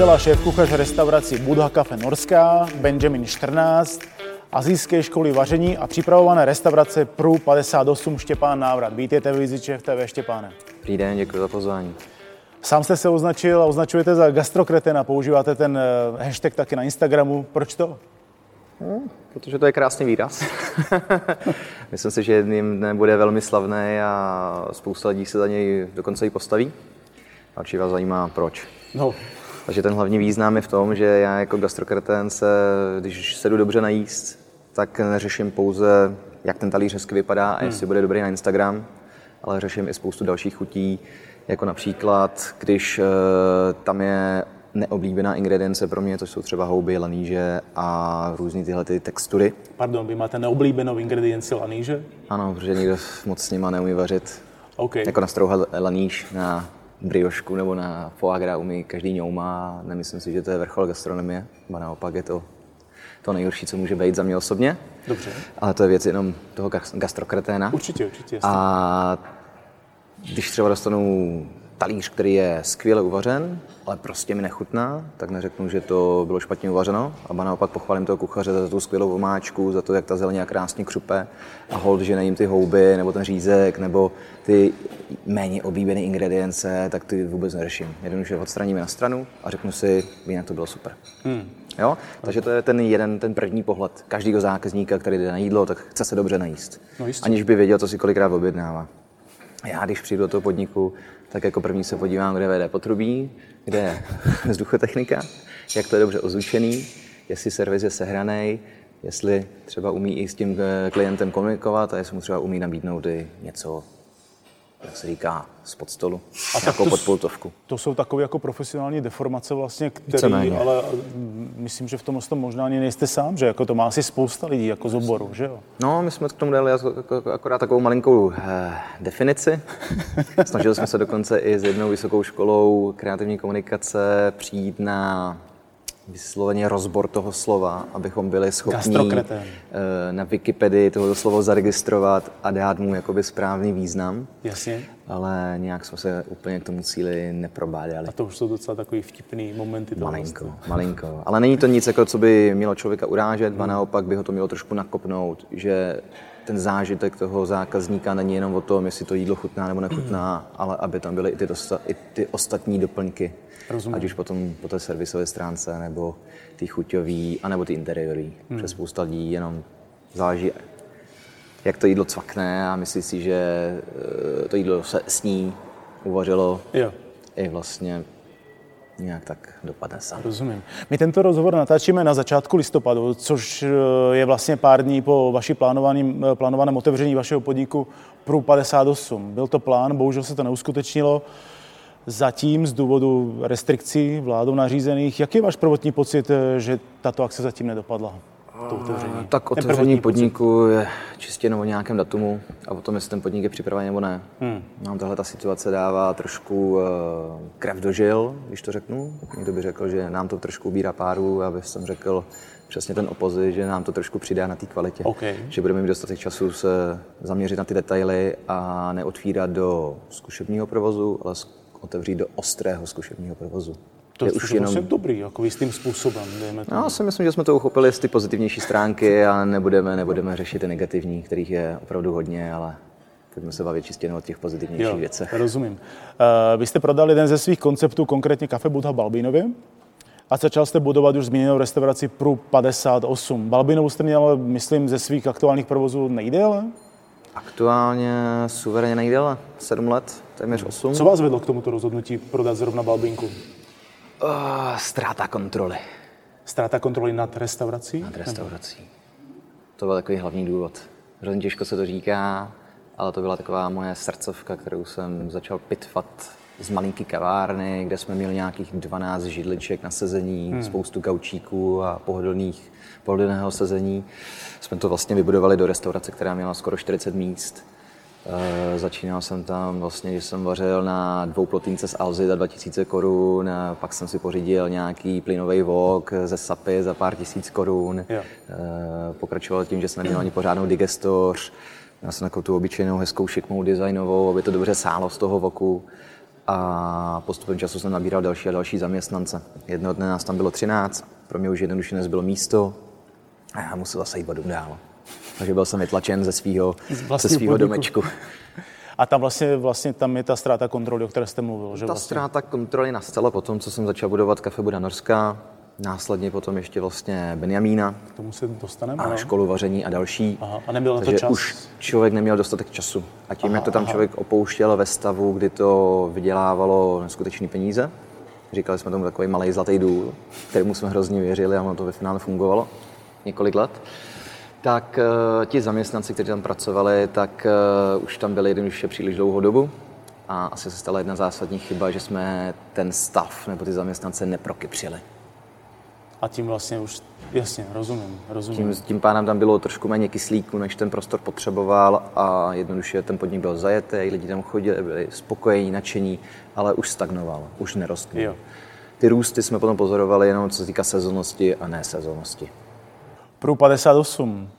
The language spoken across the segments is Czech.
Majitel a šéf-kuchař restauraci Budha Cafe Norská, Benjamin 14, azijské školy vaření a připravované restaurace Pru 58 Štěpán Návrat. Vítejte v Viziče v TV Štěpáne. Dobrý den, děkuji za pozvání. Sám jste se označil a označujete za gastrokretena, používáte ten eh, hashtag taky na Instagramu. Proč to? No, protože to je krásný výraz. Myslím si, že jedním dnem bude velmi slavný a spousta lidí se za něj dokonce i postaví. A určitě vás zajímá, proč. No, Takže ten hlavní význam je v tom, že já jako gastrokreten se, když se jdu dobře najíst, tak neřeším pouze, jak ten talíř hezky vypadá a jestli bude dobrý na Instagram, ale řeším i spoustu dalších chutí, jako například, když eh, tam je neoblíbená ingredience pro mě, to jsou třeba houby, laníže a různé tyhle ty textury. pardon, vy máte neoblíbenou ingredienci laníže? Ano, protože někdo moc s nima neumí vařit. OK. Jako nastrouhat laníž na briošku nebo na foie gras umí každý ňouma. Nemyslím si, že to je vrchol gastronomie, ba naopak je to to nejhorší, co může být za mě osobně. Dobře. Ale to je věc jenom toho gas- gastrokreténa. Určitě, určitě. jasně. A když třeba dostanu talíř, který je skvěle uvařen, ale prostě mi nechutná, tak neřeknu, že to bylo špatně uvařeno, a naopak pochválím toho kuchaře za tu skvělou omáčku, za to, jak ta zeleně krásně křupe a hold, že nejím ty houby, nebo ten řízek, nebo ty méně oblíbené ingredience, tak ty vůbec neřeším. Jednoduše odstraníme na stranu a řeknu si, jinak to bylo super. Hmm. Jo? Takže to je ten jeden, ten první pohled každého zákazníka, který jde na jídlo, tak chce se dobře najíst. No jistě. Aniž by věděl, co si kolikrát objednává. Já, když přijdu do toho podniku, tak jako první se podívám, kde vede potrubí, kde je vzduchotechnika, jak to je dobře ozvučený, jestli servis je sehraný, jestli třeba umí i s tím eh, klientem komunikovat a jestli mu třeba umí nabídnout i něco, jak se říká, spod stolu, A jako to podpultovku. To jsou takové jako profesionální deformace vlastně, které, ale myslím, že v tom tom možná ani nejste sám, že jako to má asi spousta lidí jako z oboru, že jo? No, my jsme k tomu dali jako- jako- akorát takovou malinkou eh, definici. Snažili jsme se dokonce i s jednou vysokou školou kreativní komunikace přijít na vysloveně rozbor toho slova, abychom byli schopni eh, na Wikipedii toho slovo zaregistrovat a dát mu jakoby správný význam. Jasně. Ale nějak jsme se úplně k tomu cíli neprobádali. A to už jsou docela takový vtipný momenty. toho Malinko, vlastně. malinko. Ale není to nic, jako, co by mělo člověka urážet, a naopak by ho to mělo trošku nakopnout, že ten zážitek toho zákazníka není jenom o tom, jestli to jídlo chutná nebo nechutná, ale aby tam byly i ty, dosta, i ty ostatní doplňky. Rozumím. Ať už potom po té servisové stránce, nebo ty chuťový, anebo ty interiérový. Hmm. Přes spousta lidí jenom záleží, jak to jídlo cvakne a myslí si, že eh, to jídlo se sní, uvařilo, Jo. i vlastně nějak tak dopadne sám. Rozumím. My tento rozhovor natáčíme na začátku listopadu, což eh, je vlastně pár dní po vaší plánovaném, eh, plánovaném otevření vašeho podniku PRU 58. Byl to plán, bohužel se to neuskutečnilo. Zatím z důvodu restrikcí vládou nařízených. Jaký je váš prvotní pocit, eh, že tato akce zatím nedopadla? To otevření. Tak Ten otevření podniku je čistě jenom o nějakém datumu a o tom, jestli ten podnik je připravený nebo ne. Hmm. Nám tahle ta situace dává trošku uh, krev do žil, když to řeknu. Někdo by řekl, že nám to trošku ubírá páru, aby jsem řekl přesně ten opozy, že nám to trošku přidá na té kvalitě. OK. Že budeme mít dostatek času se zaměřit na ty detaily a neotvírat do zkušebního provozu, ale otevřít do ostrého zkušebního provozu. To je už jenom... dobrý, jako jistým způsobem, dejme. No, já si myslím, že jsme to uchopili z ty pozitivnější stránky a nebudeme, nebudeme řešit ty negativní, kterých je opravdu hodně, ale pojďme se bavit čistě jenom o těch pozitivnějších Jo, věcech. rozumím. Uh, vy jste prodal jeden ze svých konceptů, konkrétně kafe Budha v Balbínově. A začal jste budovat už zmíněnou restauraci PRU 58. Balbínovu jste měl, myslím, ze svých aktuálních provozů nejdéle. Aktuálně suverénně nejdéle, sedm let, téměř osm. Co vás vedlo k tomuto rozhodnutí prodat zrovna Balbínku? Uh, ztráta kontroly Ztráta kontroly nad restaurací? nad restaurací. To byl takový hlavní důvod. Hrozně těžko se to říká, ale to byla taková moje srdcovka, kterou jsem začal pitvat z malinké kavárny, kde jsme měli nějakých 12 židliček na sezení, hmm. spoustu gaučíků a pohodlných, pohodlného sezení. Jsme to vlastně vybudovali do restaurace, která měla skoro 40 míst. E, začínal jsem tam vlastně, že jsem vařil na dvou plotínce z Alzy za 2000 korun, pak jsem si pořídil nějaký plynový vok ze Sapy za pár tisíc korun. Jo. E, pokračoval tím, že jsem neměl ani pořádnou digestoř, měl jsem takovou tu obyčejnou hezkou šikmou designovou, aby to dobře sálo z toho voku. A postupem času jsem nabíral další a další zaměstnance. Jednoho dne nás tam bylo 13, pro mě už jednoduše nezbylo místo a já musel zase jít dál. Takže byl jsem vytlačen ze svého ze svýho domečku. A tam vlastně, vlastně tam je ta ztráta kontroly, o které jste mluvil. Že ta vlastně... ztráta kontroly nastala po tom, co jsem začal budovat kafe Buda Norská, následně potom ještě vlastně Benjamína. K tomu se dostaneme. A no? školu vaření a další. Aha. A nebyl na to čas? už člověk neměl dostatek času. A tím, aha, jak to tam aha. člověk opouštěl ve stavu, kdy to vydělávalo neskutečné peníze, říkali jsme tomu takový malý zlatý důl, kterému jsme hrozně věřili a ono to ve finále fungovalo několik let, tak uh, ti zaměstnanci, kteří tam pracovali, tak uh, už tam byli jednoduše příliš dlouhou dobu a asi se stala jedna zásadní chyba, že jsme ten stav nebo ty zaměstnance neprokypřili. A tím vlastně už, jasně, rozumím, rozumím. Tím, tím pádem tam bylo trošku méně kyslíku, než ten prostor potřeboval a jednoduše ten podnik byl zajetý, lidi tam chodili, byli spokojení, nadšení, ale už stagnoval, už nerostl. Ty růsty jsme potom pozorovali jenom co se týká sezonnosti a ne sezonnosti. Pro 58.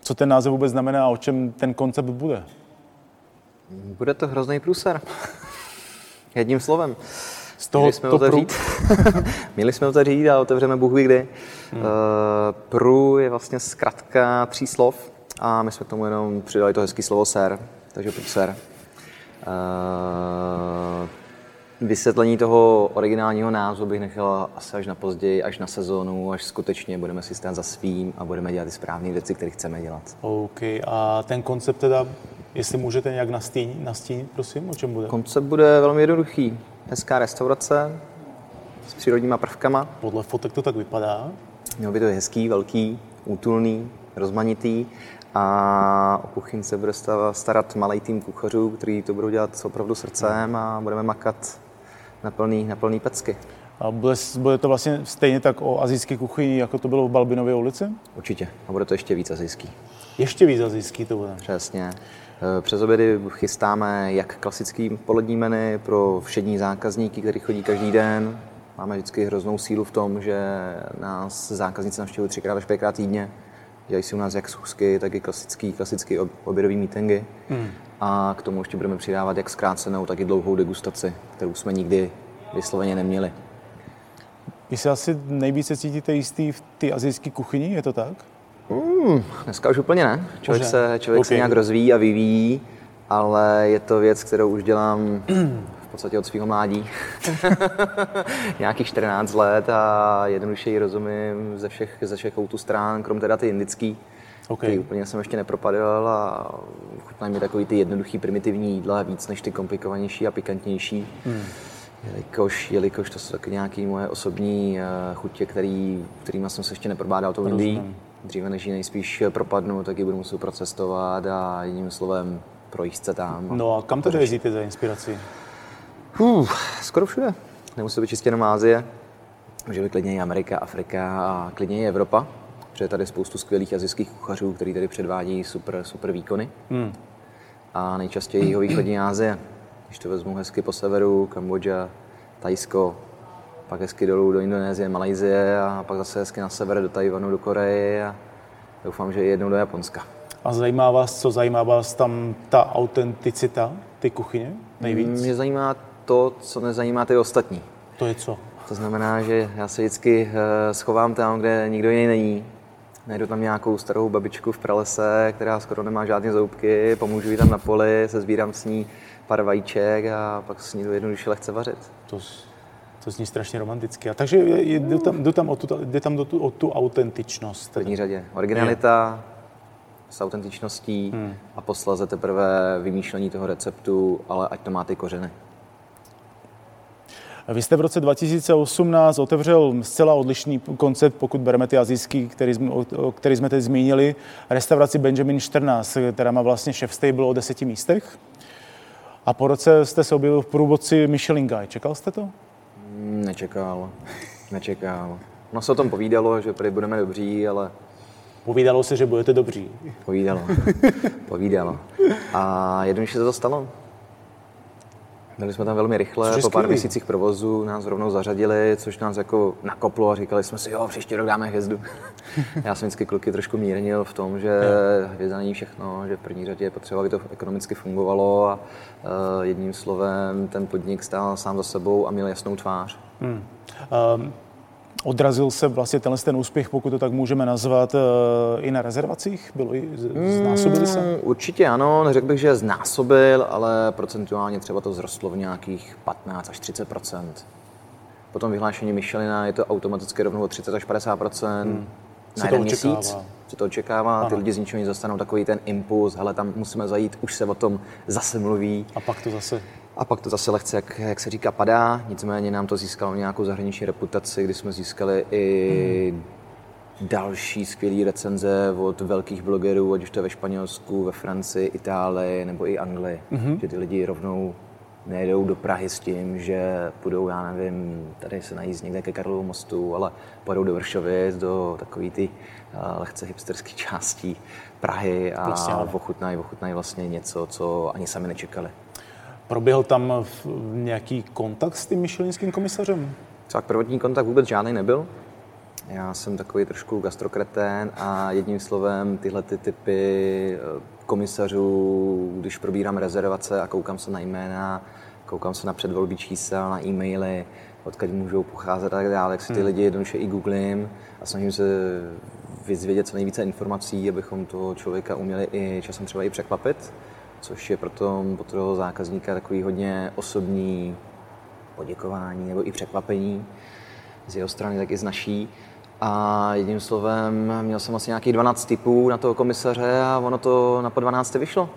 Co ten název vůbec znamená a o čem ten koncept bude? Bude to hrozný průser. Jedním slovem. Z toho Měli jsme to otevřít. Měli jsme otevřít a otevřeme Bůh ví kdy. Hmm. Uh, pru je vlastně zkratka tří slov a my jsme k tomu jenom přidali to hezké slovo ser, takže průser. Uh, Vysvětlení toho originálního názvu bych nechal asi až na později, až na sezónu, až skutečně budeme si stát za svým a budeme dělat ty správné věci, které chceme dělat. OK. A ten koncept teda, jestli můžete nějak nastínit, nastínit, prosím, o čem bude? Koncept bude velmi jednoduchý. Hezká restaurace s přírodníma prvkama. Podle fotek to tak vypadá. Mělo by to hezký, velký, útulný, rozmanitý a o kuchyň se bude starat malý tým kuchařů, který to budou dělat opravdu srdcem a budeme makat na plný, na plný pecky. A bude, bude to vlastně stejně tak o azijské kuchyni, jako to bylo v Balbinově ulici? Určitě. A bude to ještě víc azijský. Ještě víc azijský to bude. Přesně. E, přes obědy chystáme jak klasický polední menu pro všední zákazníky, který chodí každý den. Máme vždycky hroznou sílu v tom, že nás zákazníci navštěvují třikrát až pětkrát týdně. Dělají si u nás jak schůzky, tak i klasický, klasický obědový meetingy. Hmm. A k tomu ještě budeme přidávat jak zkrácenou, tak i dlouhou degustaci, kterou jsme nikdy vysloveně neměli. Vy se asi nejvíce cítíte jistý v té azijské kuchyni, je to tak? Mm, dneska už úplně ne. Člověk, se, člověk okay. se nějak rozvíjí a vyvíjí, ale je to věc, kterou už dělám v podstatě od svého mládí. Nějakých 14 let a jednoduše ji rozumím ze všech, ze všech koutů strán, krom teda ty indický. Okay. Ty úplně jsem ještě nepropadl a chutnají mi takový ty jednoduchý primitivní jídla víc než ty komplikovanější a pikantnější. Hmm. Jelikož, jelikož to jsou taky nějaké moje osobní uh, chutě, který, kterýma jsem se ještě neprobádal tou Indii. Dříve než ji nejspíš propadnu, tak ji budu muset procestovat a jedním slovem projíst se tam. No a kam to jezdíte za inspiraci? Uh, skoro všude. Nemusí být čistě jenom Ázie. Může být klidně i Amerika, Afrika a klidně i Evropa protože je tady spoustu skvělých azijských kuchařů, kteří tady předvádí super, super výkony. Hmm. A nejčastěji jeho východní Asie. Když to vezmu hezky po severu, Kambodža, Tajsko, pak hezky dolů do Indonésie, Malajzie a pak zase hezky na sever do Tajvanu, do Koreje a doufám, že i jednou do Japonska. A zajímá vás, co zajímá vás tam ta autenticita, ty kuchyně nejvíc? Mě zajímá to, co nezajímá ty ostatní. To je co? To znamená, že já se vždycky eh, schovám tam, kde nikdo jiný není najdu tam nějakou starou babičku v pralese, která skoro nemá žádné zoubky, pomůžu jí tam na poli, se sbírám s ní pár vajíček a pak s ní jednoduše lehce vařit. To, to zní strašně romanticky. A takže jde tam, jde tam, o, tu, jde tam do tu, o tu autentičnost. V první řadě. Originalita je. s autentičností hmm. a posléze teprve vymýšlení toho receptu, ale ať to má ty kořeny. Vy jste v roce 2018 otevřel zcela odlišný koncept, pokud bereme ty azijský, který jsme, který jsme teď zmínili, restauraci Benjamin 14, která má vlastně chef stable o deseti místech. A po roce jste se objevil v průvodci Michelin Guide. Čekal jste to? Nečekal. Nečekal. No se o tom povídalo, že tady budeme dobří, ale... Povídalo se, že budete dobří. Povídalo. Povídalo. A jednoduše se to stalo. Byli jsme tam velmi rychle, po pár měsících provozu nás rovnou zařadili, což nás jako nakoplo a říkali jsme si, jo, příští rok dáme hvězdu. Já jsem vždycky kluky trošku mírnil v tom, že hvězda není všechno, že v první řadě je potřeba, aby to ekonomicky fungovalo a uh, jedním slovem ten podnik stál sám za sebou a měl jasnou tvář. Hmm. Um, Odrazil se vlastně tenhle ten úspěch, pokud to tak můžeme nazvat, eh, i na rezervacích? Bylo i znásobili se? Mm, určitě ano, neřekl bych, že znásobil, ale procentuálně třeba to vzrostlo v nějakých 15 až 30% Potom vyhlášení Michelina je to automaticky rovnou o 30 až 50 hmm. na jeden měsíc. Se to očekává, ano. ty lidi z ničeho nic dostanou takový ten impuls, hele, tam musíme zajít, už se o tom zase mluví. A pak to zase a pak to zase lehce, jak, jak se říká, padá. Nicméně nám to získalo nějakou zahraniční reputaci, kdy jsme získali i hmm. další skvělé recenze od velkých blogerů, ať už to je ve Španělsku, ve Francii, Itálii nebo i Anglii. Mm-hmm. Že ty lidi rovnou nejedou do Prahy s tím, že půjdou, já nevím, tady se najíst někde ke Karlovu mostu, ale půjdou do Vršovic, do takové ty uh, lehce hipsterské části Prahy a vlastně, ochutnají, ochutnají vlastně něco, co ani sami nečekali. Proběhl tam nějaký kontakt s tím myšelinským komisařem? Tak prvotní kontakt vůbec žádný nebyl. Já jsem takový trošku gastrokretén a jedním slovem tyhle ty typy eh, komisařů, když probírám rezervace a koukám se na jména, koukám se na předvolbí čísel, na e-maily, odkud můžou pocházet a tak dále, tak si ty hmm. lidi jednoduše i googlím a snažím se vyzvědět co nejvíce informací, abychom toho člověka uměli i časem třeba i překvapit což je pro, toho zákazníka takový hodně osobní poděkování nebo i překvapení z jeho strany, tak i z naší. A jedním slovem, měl jsem asi nějakých 12 typů na toho komisaře a ono to na po 12 vyšlo.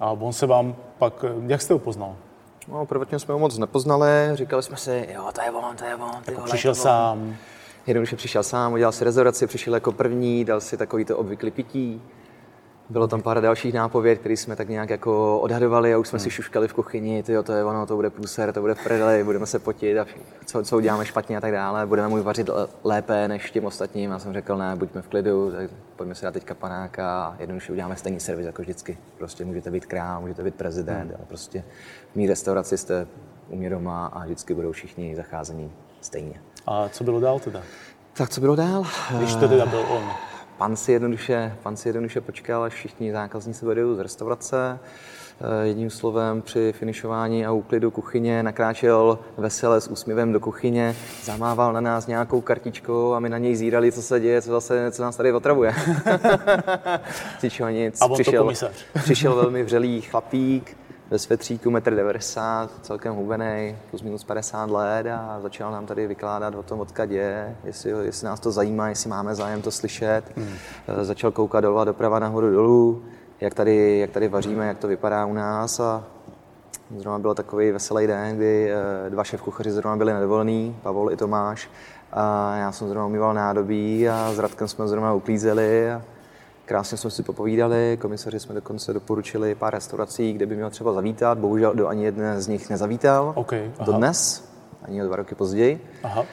A on se vám pak, jak jste ho poznal? No, prvotně jsme ho moc nepoznali, říkali jsme si, jo, to je on, to je on. Ty jako přišel sám. Jednoduše přišel sám, udělal si rezervaci, přišel jako první, dal si takový to obvyklý pití, bylo tam pár dalších nápověd, které jsme tak nějak jako odhadovali a už jsme hmm. si šuškali v kuchyni, tyjo, to je ono, to bude průser, to bude prdeli, budeme se potit a co, co uděláme špatně a tak dále, budeme mu vařit lépe než těm ostatním. Já jsem řekl, ne, buďme v klidu, tak pojďme si dát teďka panáka a jednoduše uděláme stejný servis jako vždycky. Prostě můžete být král, můžete být prezident, hmm. ale prostě v mý restauraci jste u mě doma a vždycky budou všichni zacházení stejně. A co bylo dál teda? Tak co bylo dál? Když to teda byl on pan si jednoduše, pan si jednoduše počkal, až všichni zákazníci vedou z restaurace. Eh, jedním slovem při finišování a úklidu kuchyně nakráčel vesele s úsměvem do kuchyně, zamával na nás nějakou kartičkou a my na něj zírali, co se děje, co, zase, co nás tady otravuje. nic. A přišel, přišel velmi vřelý chlapík, ve svetříku 1,90 m, celkem hubený, plus minus 50 let a začal nám tady vykládat o tom, odkud je, jestli, jestli nás to zajímá, jestli máme zájem to slyšet. Hmm. Eh, začal koukat doleva, doprava, nahoru, dolů, jak tady, jak tady vaříme, jak to vypadá u nás a zrovna byl takový veselý den, kdy eh, dva šéf kuchaři zrovna byli nedovolený, Pavol i Tomáš, a já jsem zrovna umýval nádobí a s Radkem jsme zrovna uklízeli a Krásně jsme si popovídali, komisaři jsme dokonce doporučili pár restaurací, kde by měl třeba zavítat. Bohužel do ani jedné z nich nezavítal. Okay, aha. Dodnes, ani o dva roky později. Aha.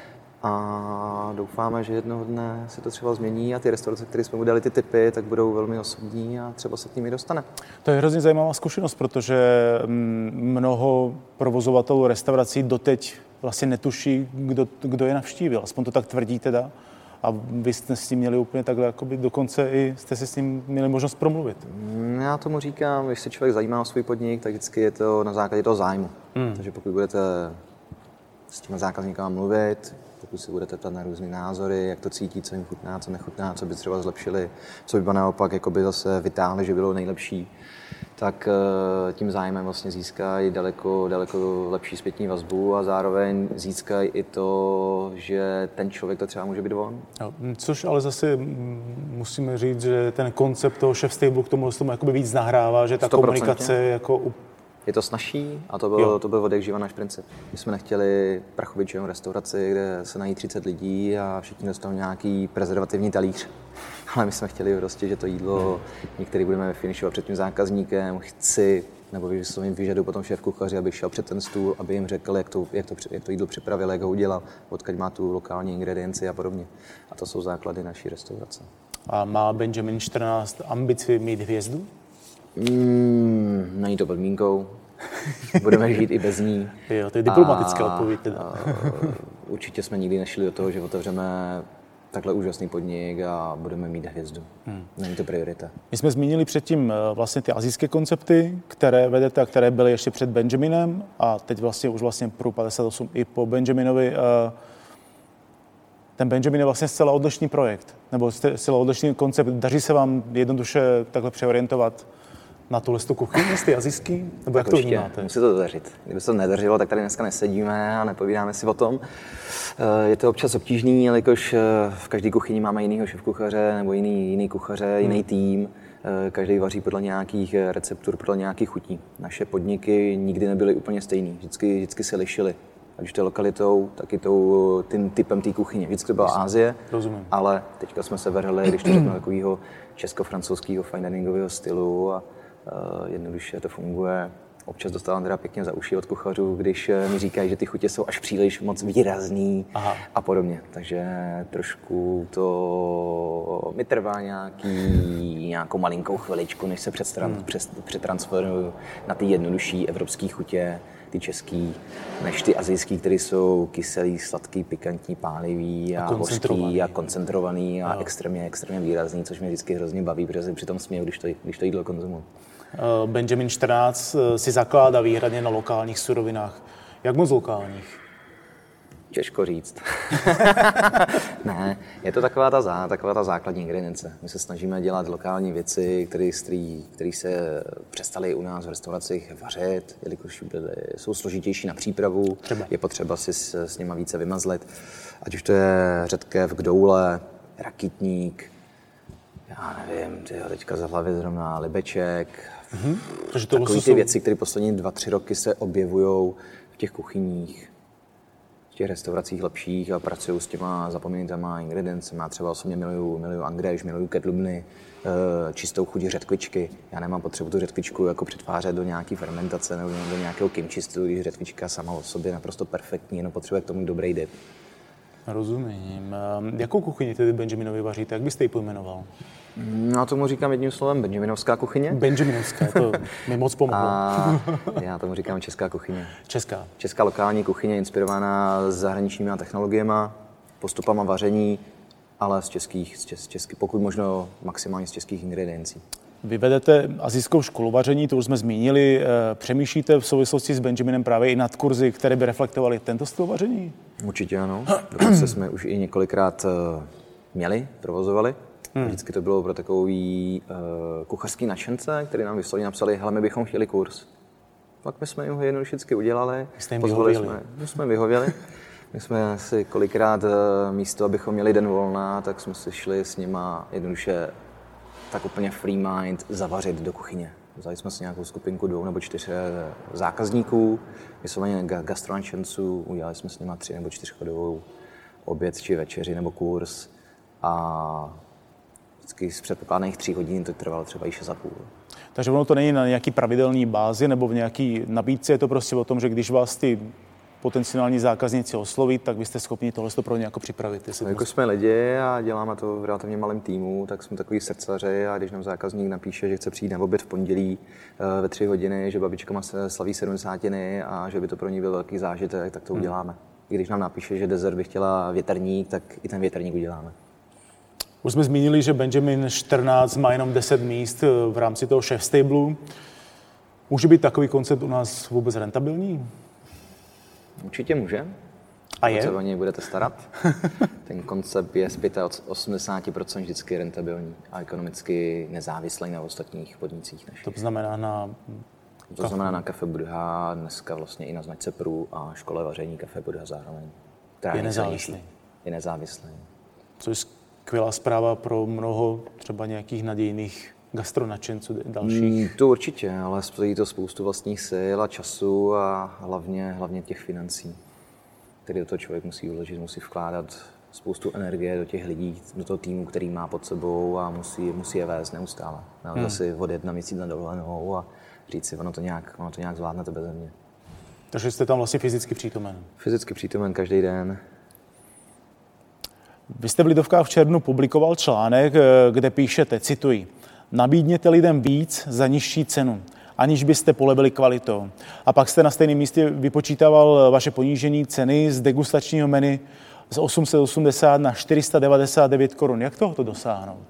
A doufáme, že jednoho dne se to třeba změní a ty restaurace, které jsme mu dali ty typy, tak budou velmi osobní a třeba se k nimi dostane. To je hrozně zajímavá zkušenost, protože mm, mnoho provozovatelů restaurací doteď vlastně netuší, kdo, kdo je navštívil. Aspoň to tak tvrdí teda a vy jste s tím měli úplně takhle, jakoby dokonce i jste si s ním měli možnost promluvit. Mm, já tomu říkám, když se člověk zajímá o svůj podnik, tak vždycky je to na základě toho zájmu. Hmm. Takže pokud budete s těmi zákazníky mluvit, pokud si budete ptát na různé názory, jak to cítí, co jim chutná, co nechutná, co by třeba zlepšili, co by naopak jakoby zase vytáhli, že bylo nejlepší, tak eh, tím zájmem vlastně získají daleko, daleko lepší zpětní vazbu a zároveň získají i to, že ten člověk to třeba může být on. Což ale zase musíme říct, že ten koncept toho chef stable k tomu, tomu jakoby víc nahrává, že ta 100%. komunikace je jako je to snažší a to byl, to byl od jak živa náš princip. My jsme nechtěli prachovičovou restauraci, kde se nají 30 lidí a všichni dostanou nějaký prezervativní talíř. Ale my jsme chtěli prostě, že to jídlo některý budeme finišovat před tím zákazníkem, chci nebo vyslovím vyžadu potom šéf kuchaři, aby šel před ten stůl, aby jim řekl, jak to, jak to, jak to jídlo připravil, jak ho udělal, odkud má tu lokální ingredienci a podobně. A to jsou základy naší restaurace. A má Benjamin 14 ambici mít hvězdu? Mm, není to podmínkou. budeme žít i bez ní. Jo, to je diplomatická odpověď teda. určitě jsme nikdy nešli do toho, že otevřeme takhle úžasný podnik a budeme mít hvězdu. Hmm. Není to priorita. My jsme zmínili předtím eh, vlastně ty azijské koncepty, které vedete a které byly ještě před Benjaminem a teď vlastně už vlastně pro 58 i po Benjaminovi. Eh, ten Benjamin je vlastně zcela odlišný projekt, nebo zcela odlišný koncept. Daří se vám jednoduše takhle přeorientovat na tuhle tu kuchyni z ty azijský? Nebo jak to vnímáte? Musí to dařit. Kdyby se to nedařilo, tak tady dneska nesedíme a nepovídáme si o tom. Eh, je to občas obtížný, jelikož eh, v každé kuchyni máme jinýho šéf-kuchaře nebo jiný, jiný kuchaře, hmm. jiný tým. Eh, každý vaří podle nějakých receptur, podle nějakých chutí. Naše podniky nikdy nebyly úplně stejný, vždycky, vždycky se lišily. Ať už to je lokalitou, tak i tou, tím typem té kuchyně. Vždycky to byla Ázie, Rozumím. ale teďka jsme se vrhli, když to řeknu, takového česko-francouzského fine diningového stylu a jednoduše to funguje občas dostávám teda pěkně za uši od kuchařů, když eh, mi říkají, že ty chutě jsou až příliš moc výrazný Aha. a podobně. Takže trošku to mi trvá nějaký, nějakou malinkou chviličku, než se hmm. přetransferuju na ty jednodušší evropské chutě, ty český, než ty azijský, které jsou kyselý, sladký, pikantní, pálivý a, a hořký a koncentrovaný a jo. extrémně, extrémně výrazný, což mě vždycky hrozně baví, protože přitom směju, když to, když to jídlo konzumuji. Eh, Benjamin 14 eh, si zakládá výhradně na lokálních surovinách. Jak moc lokálních? Těžko říct. ne, je to taková ta, zá, taková ta základní ingredience. My se snažíme dělat lokální věci, které se přestaly u nás v restauracích vařit, jelikož byly, jsou složitější na přípravu, Třeba. je potřeba si s, s nima více vymazlit. Ať už to je řetkev k doule, rakitník, já nevím, tyjo, teďka za hlavě zrovna libeček, Mm-hmm. Takže to Takové ty jsou... věci, které poslední dva, tři roky se objevují v těch kuchyních, v těch restauracích lepších a pracují s těma zapomenutýma ingrediencemi. třeba osobně miluju, miluju angréž, miluju kedlubny, eh, čistou chuť řetkvičky. Já nemám potřebu tu řetkvičku jako přetvářet do nějaké fermentace nebo do nějakého kimčistu, když řetkvička sama o sobě je naprosto perfektní, jenom potřebuje k tomu dobrý dip. Rozumím. Ehm, jakou kuchyni tedy Benjaminovi vaříte? Jak byste ji pojmenoval? Já tomu říkám jedním slovem Benjaminovská kuchyně. Benjaminovská, to mi moc pomohlo. A já tomu říkám česká kuchyně. Česká. Česká lokální kuchyně inspirovaná zahraničními technologiemi, postupama vaření, ale z českých, z česk, český, pokud možno maximálně z českých ingrediencí. Vy vedete azijskou školu vaření, to už jsme zmínili. Eh, přemýšlíte v souvislosti s Benjaminem právě i nad kurzy, které by reflektovaly tento styl vaření? Určitě ano. Dokonce jsme už i několikrát eh, měli, provozovali. Hmm. Vždycky to bylo pro takový uh, kuchařský nadšence, který nám vyslovně napsali, hele, my bychom chtěli kurz. Pak my jsme jim ho jednoduše udělali. Jste jim vyhověli. Jsme, my jsme vyhověli. My jsme si kolikrát uh, místo, abychom měli den volna, tak jsme si šli s nima jednoduše tak úplně free mind zavařit do kuchyně. Vzali jsme si nějakou skupinku dvou nebo čtyř eh, zákazníků, vysloveně gastrončenců, udělali jsme s nimi tři nebo čtyřchodovou oběd či večeři nebo kurz a vždycky z předpokládaných tří hodin to trvalo třeba i 6,5. Takže ono to není na nějaký pravidelný bázi nebo v nějaký nabídce, je to prostě o tom, že když vás ty potenciální zákazníci osloví, tak vy jste schopni tohle pro ně jako připravit. Jestli no, jako jsme lidi a děláme to v relativně malém týmu, tak jsme takový srdcaři a když nám zákazník napíše, že chce přijít na oběd v pondělí eh, ve tři hodiny, že babička má slaví 70 a že by to pro ní byl velký zážitek, tak to hmm. uděláme. I když nám napíše, že dezert by chtěla větrník, tak i ten větrník uděláme. Už jsme zmínili, že Benjamin 14 má jenom 10 míst eh, v rámci toho chef stable. Může být takový koncept u nás vůbec rentabilní? Určitě může. A je? se o něj budete starat. Ten koncept je z 80% vždycky rentabilní a ekonomicky nezávislý na ostatních podnicích. Našich. To znamená na to znamená na Kafe Budha, dneska vlastně i na značce Pru a škole vaření Kafe Budha zároveň. je nezávislý. Je nezávislý. Což skvělá zpráva pro mnoho třeba nějakých nadějných gastronačenců dalších. Mm, to určitě, ale stojí to spoustu vlastních sil a času a hlavně, hlavně těch financí, které do toho člověk musí uložit, musí vkládat spoustu energie do těch lidí, do toho týmu, který má pod sebou a musí, musí je vést neustále. Nelze hmm. si odjet na měsíc na dovolenou a říct si, ono to nějak, ono to nějak zvládnete bez mě. Takže jste tam vlastně fyzicky přítomen? Fyzicky přítomen každý den. Vy jste v Lidovkách v červnu publikoval článek, eh, kde píšete, cituji, nabídněte lidem víc za nižší cenu. aniž byste polevili kvalitou. A pak jste na stejném místě vypočítával vaše ponížení ceny z degustačního menu z 880 na 499 korun. Jak tohoto dosáhnout?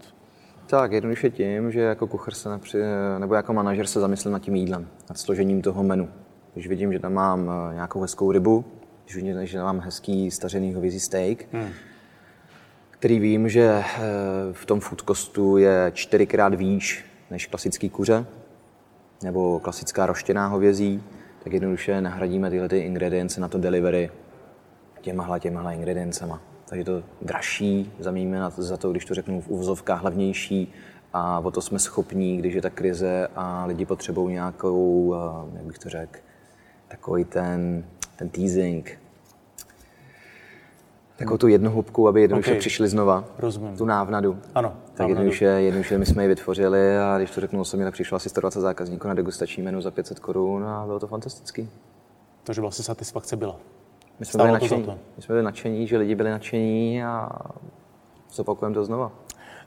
Tak, jednoduše tím, že jako kuchař se napři, nebo jako manažer se zamyslím nad tím jídlem, nad složením toho menu. Když vidím, že tam mám eh, nějakou hezkou rybu, když vidím, že tam mám hezký stařený hovězí steak, hmm. Který vím, že eh, v tom food costu je čtyřikrát výš než klasický kuře, nebo klasická roštěná hovězí, tak jednoduše nahradíme tyhle ty ingredience na to delivery těmahle, těmahle ingrediencema. Takže to dražší, zaměníme za to, když to řeknu v uvozovkách, hlavnější a o to jsme schopní, když je ta krize a lidi potřebují nějakou, eh, jak bych to řekl, takový ten, ten teasing, takovou tu jednohubku, aby jednoduše okay. přišli znova. Rozumím. Tu návnadu. Ano. Tak jednoduše, jednoduše my jsme ji vytvořili a když to řeknu osobně, tak přišlo asi 120 zákazníků na degustační menu za 500 korun a bylo to fantastický. Takže vlastně satisfakce byla. My jsme, byli nadšení. My jsme byli nadšení, že lidi byli nadšení a zopakujeme to znova.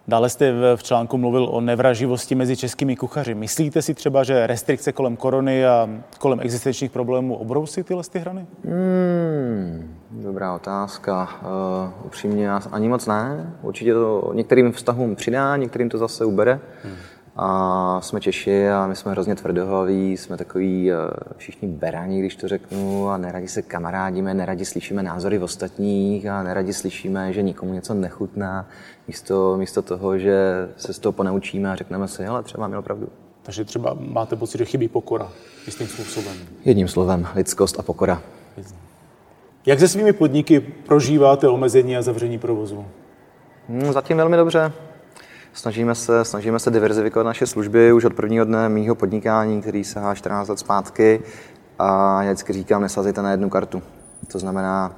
Dále jste v článku mluvil o nevraživosti mezi českými kuchaři. Myslíte si třeba, že restrikce kolem korony a kolem existenčních problémů obrousí tyhle ty hrany? Hmm, dobrá otázka. Uh, upřímně ani moc ne. Určitě to některým vztahům přidá, některým to zase ubere. Hmm. A jsme Češi a my jsme hrozně tvrdohlaví, jsme takový uh, všichni berani, když to řeknu, a neradi se kamarádíme, neradi slyšíme názory v ostatních a neradi slyšíme, že nikomu něco nechutná, místo, místo toho, že se z toho ponaučíme a řekneme si, ale třeba měl pravdu. Takže třeba máte pocit, že chybí pokora jistým způsobem. Jedním slovem, lidskost a pokora. Jak se svými podniky prožíváte omezení a zavření provozu? Hmm, zatím velmi dobře. Snažíme se, snažíme se diverzifikovat naše služby už od prvního dne mýho podnikání, který se 14 let zpátky. A já vždycky říkám, nesazejte na jednu kartu. To znamená,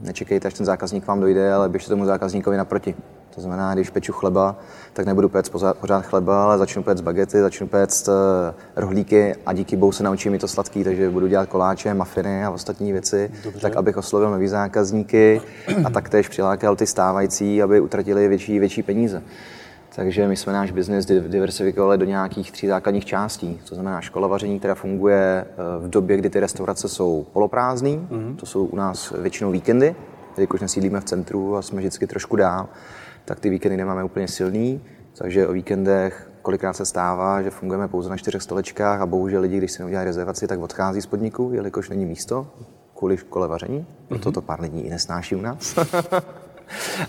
nečekejte, až ten zákazník vám dojde, ale běžte tomu zákazníkovi naproti. To znamená, když peču chleba, tak nebudu péct pořád chleba, ale začnu péct bagety, začnu péct eh, rohlíky a díky bohu se naučím mi to sladký, takže budu dělat koláče, mafiny a ostatní věci, Dobře. tak abych oslovil nový zákazníky a taktéž přilákal ty stávající, aby utratili větší, větší peníze. Takže my jsme náš biznis diversifikovali do nějakých tří základních částí. To znamená škola vaření, která funguje eh, v době, kdy ty restaurace jsou poloprázdné. Mm-hmm. To jsou u nás většinou víkendy, jelikož nesídlíme v centru a jsme vždycky trošku dál, tak ty víkendy nemáme úplně silný. Takže o víkendech kolikrát se stává, že fungujeme pouze na čtyřech stolečkách a bohužel lidi, když si neudělají rezervaci, tak odchází z podniku, jelikož není místo kvůli škole vaření. Proto mm-hmm. to pár lidí i nesnáší u nás.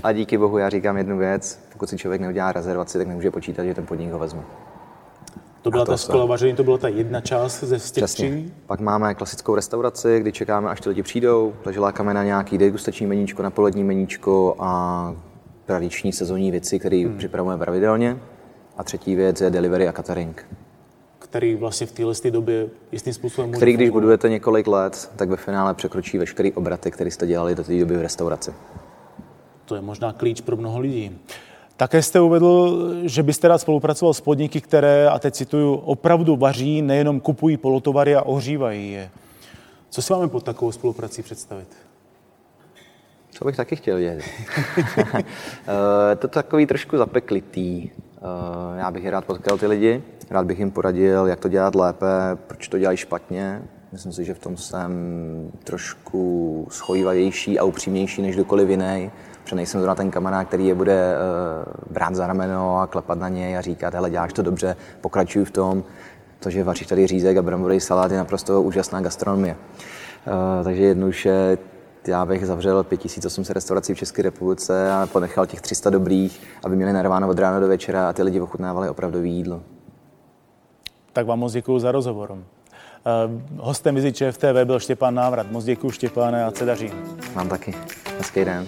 A díky bohu já říkám jednu věc, pokud si člověk neudělá rezervaci, tak nemůže počítat, že ten podnik ho vezme. To byla to ta škola vaření, to byla ta jedna část ze těch Pak máme klasickou restauraci, kdy čekáme, až ty lidi přijdou, takže lákáme na nějaký degustační meníčko, na polední meníčko a tradiční sezónní věci, které hmm. připravujeme pravidelně. A třetí věc je delivery a catering. Který vlastně v téhle době jistým způsobem Který, když budujete několik let, tak ve finále překročí veškerý obraty, který jste dělali do té doby v restauraci. To je možná klíč pro mnoho lidí. Také jste uvedl, že byste rád spolupracoval s podniky, které, a teď cituju, opravdu vaří, nejenom kupují polotovary a ohřívají je. Co si máme pod takovou spoluprací představit? To bych taky chtěl vědět. Eh, to takový trošku zapeklitý. Eh, já bych je rád potkal ty lidi, rád bych jim poradil, jak to dělat lépe, proč to dělají špatně. Myslím si, že v tom jsem trošku schojivavější a upřímnější než kdokoliv jiný protože nejsem zrovna ten kamarád, který je bude uh, brát za rameno a klepat na něj a říkat, hele, děláš to dobře, pokračuj v tom. To, že vaříš tady řízek a bramborový salát je naprosto úžasná gastronomie. Uh, takže jednoduše já bych zavřel 5800 restaurací v České republice a ponechal těch 300 dobrých, aby měli narváno od rána do večera a ty lidi ochutnávali opravdové jídlo. Tak vám moc děkuji za rozhovor. Uh, hostem Viziče v TV byl Štěpán Návrat. Moc děkuji Štěpáne a se daří. Mám taky. Hezký den.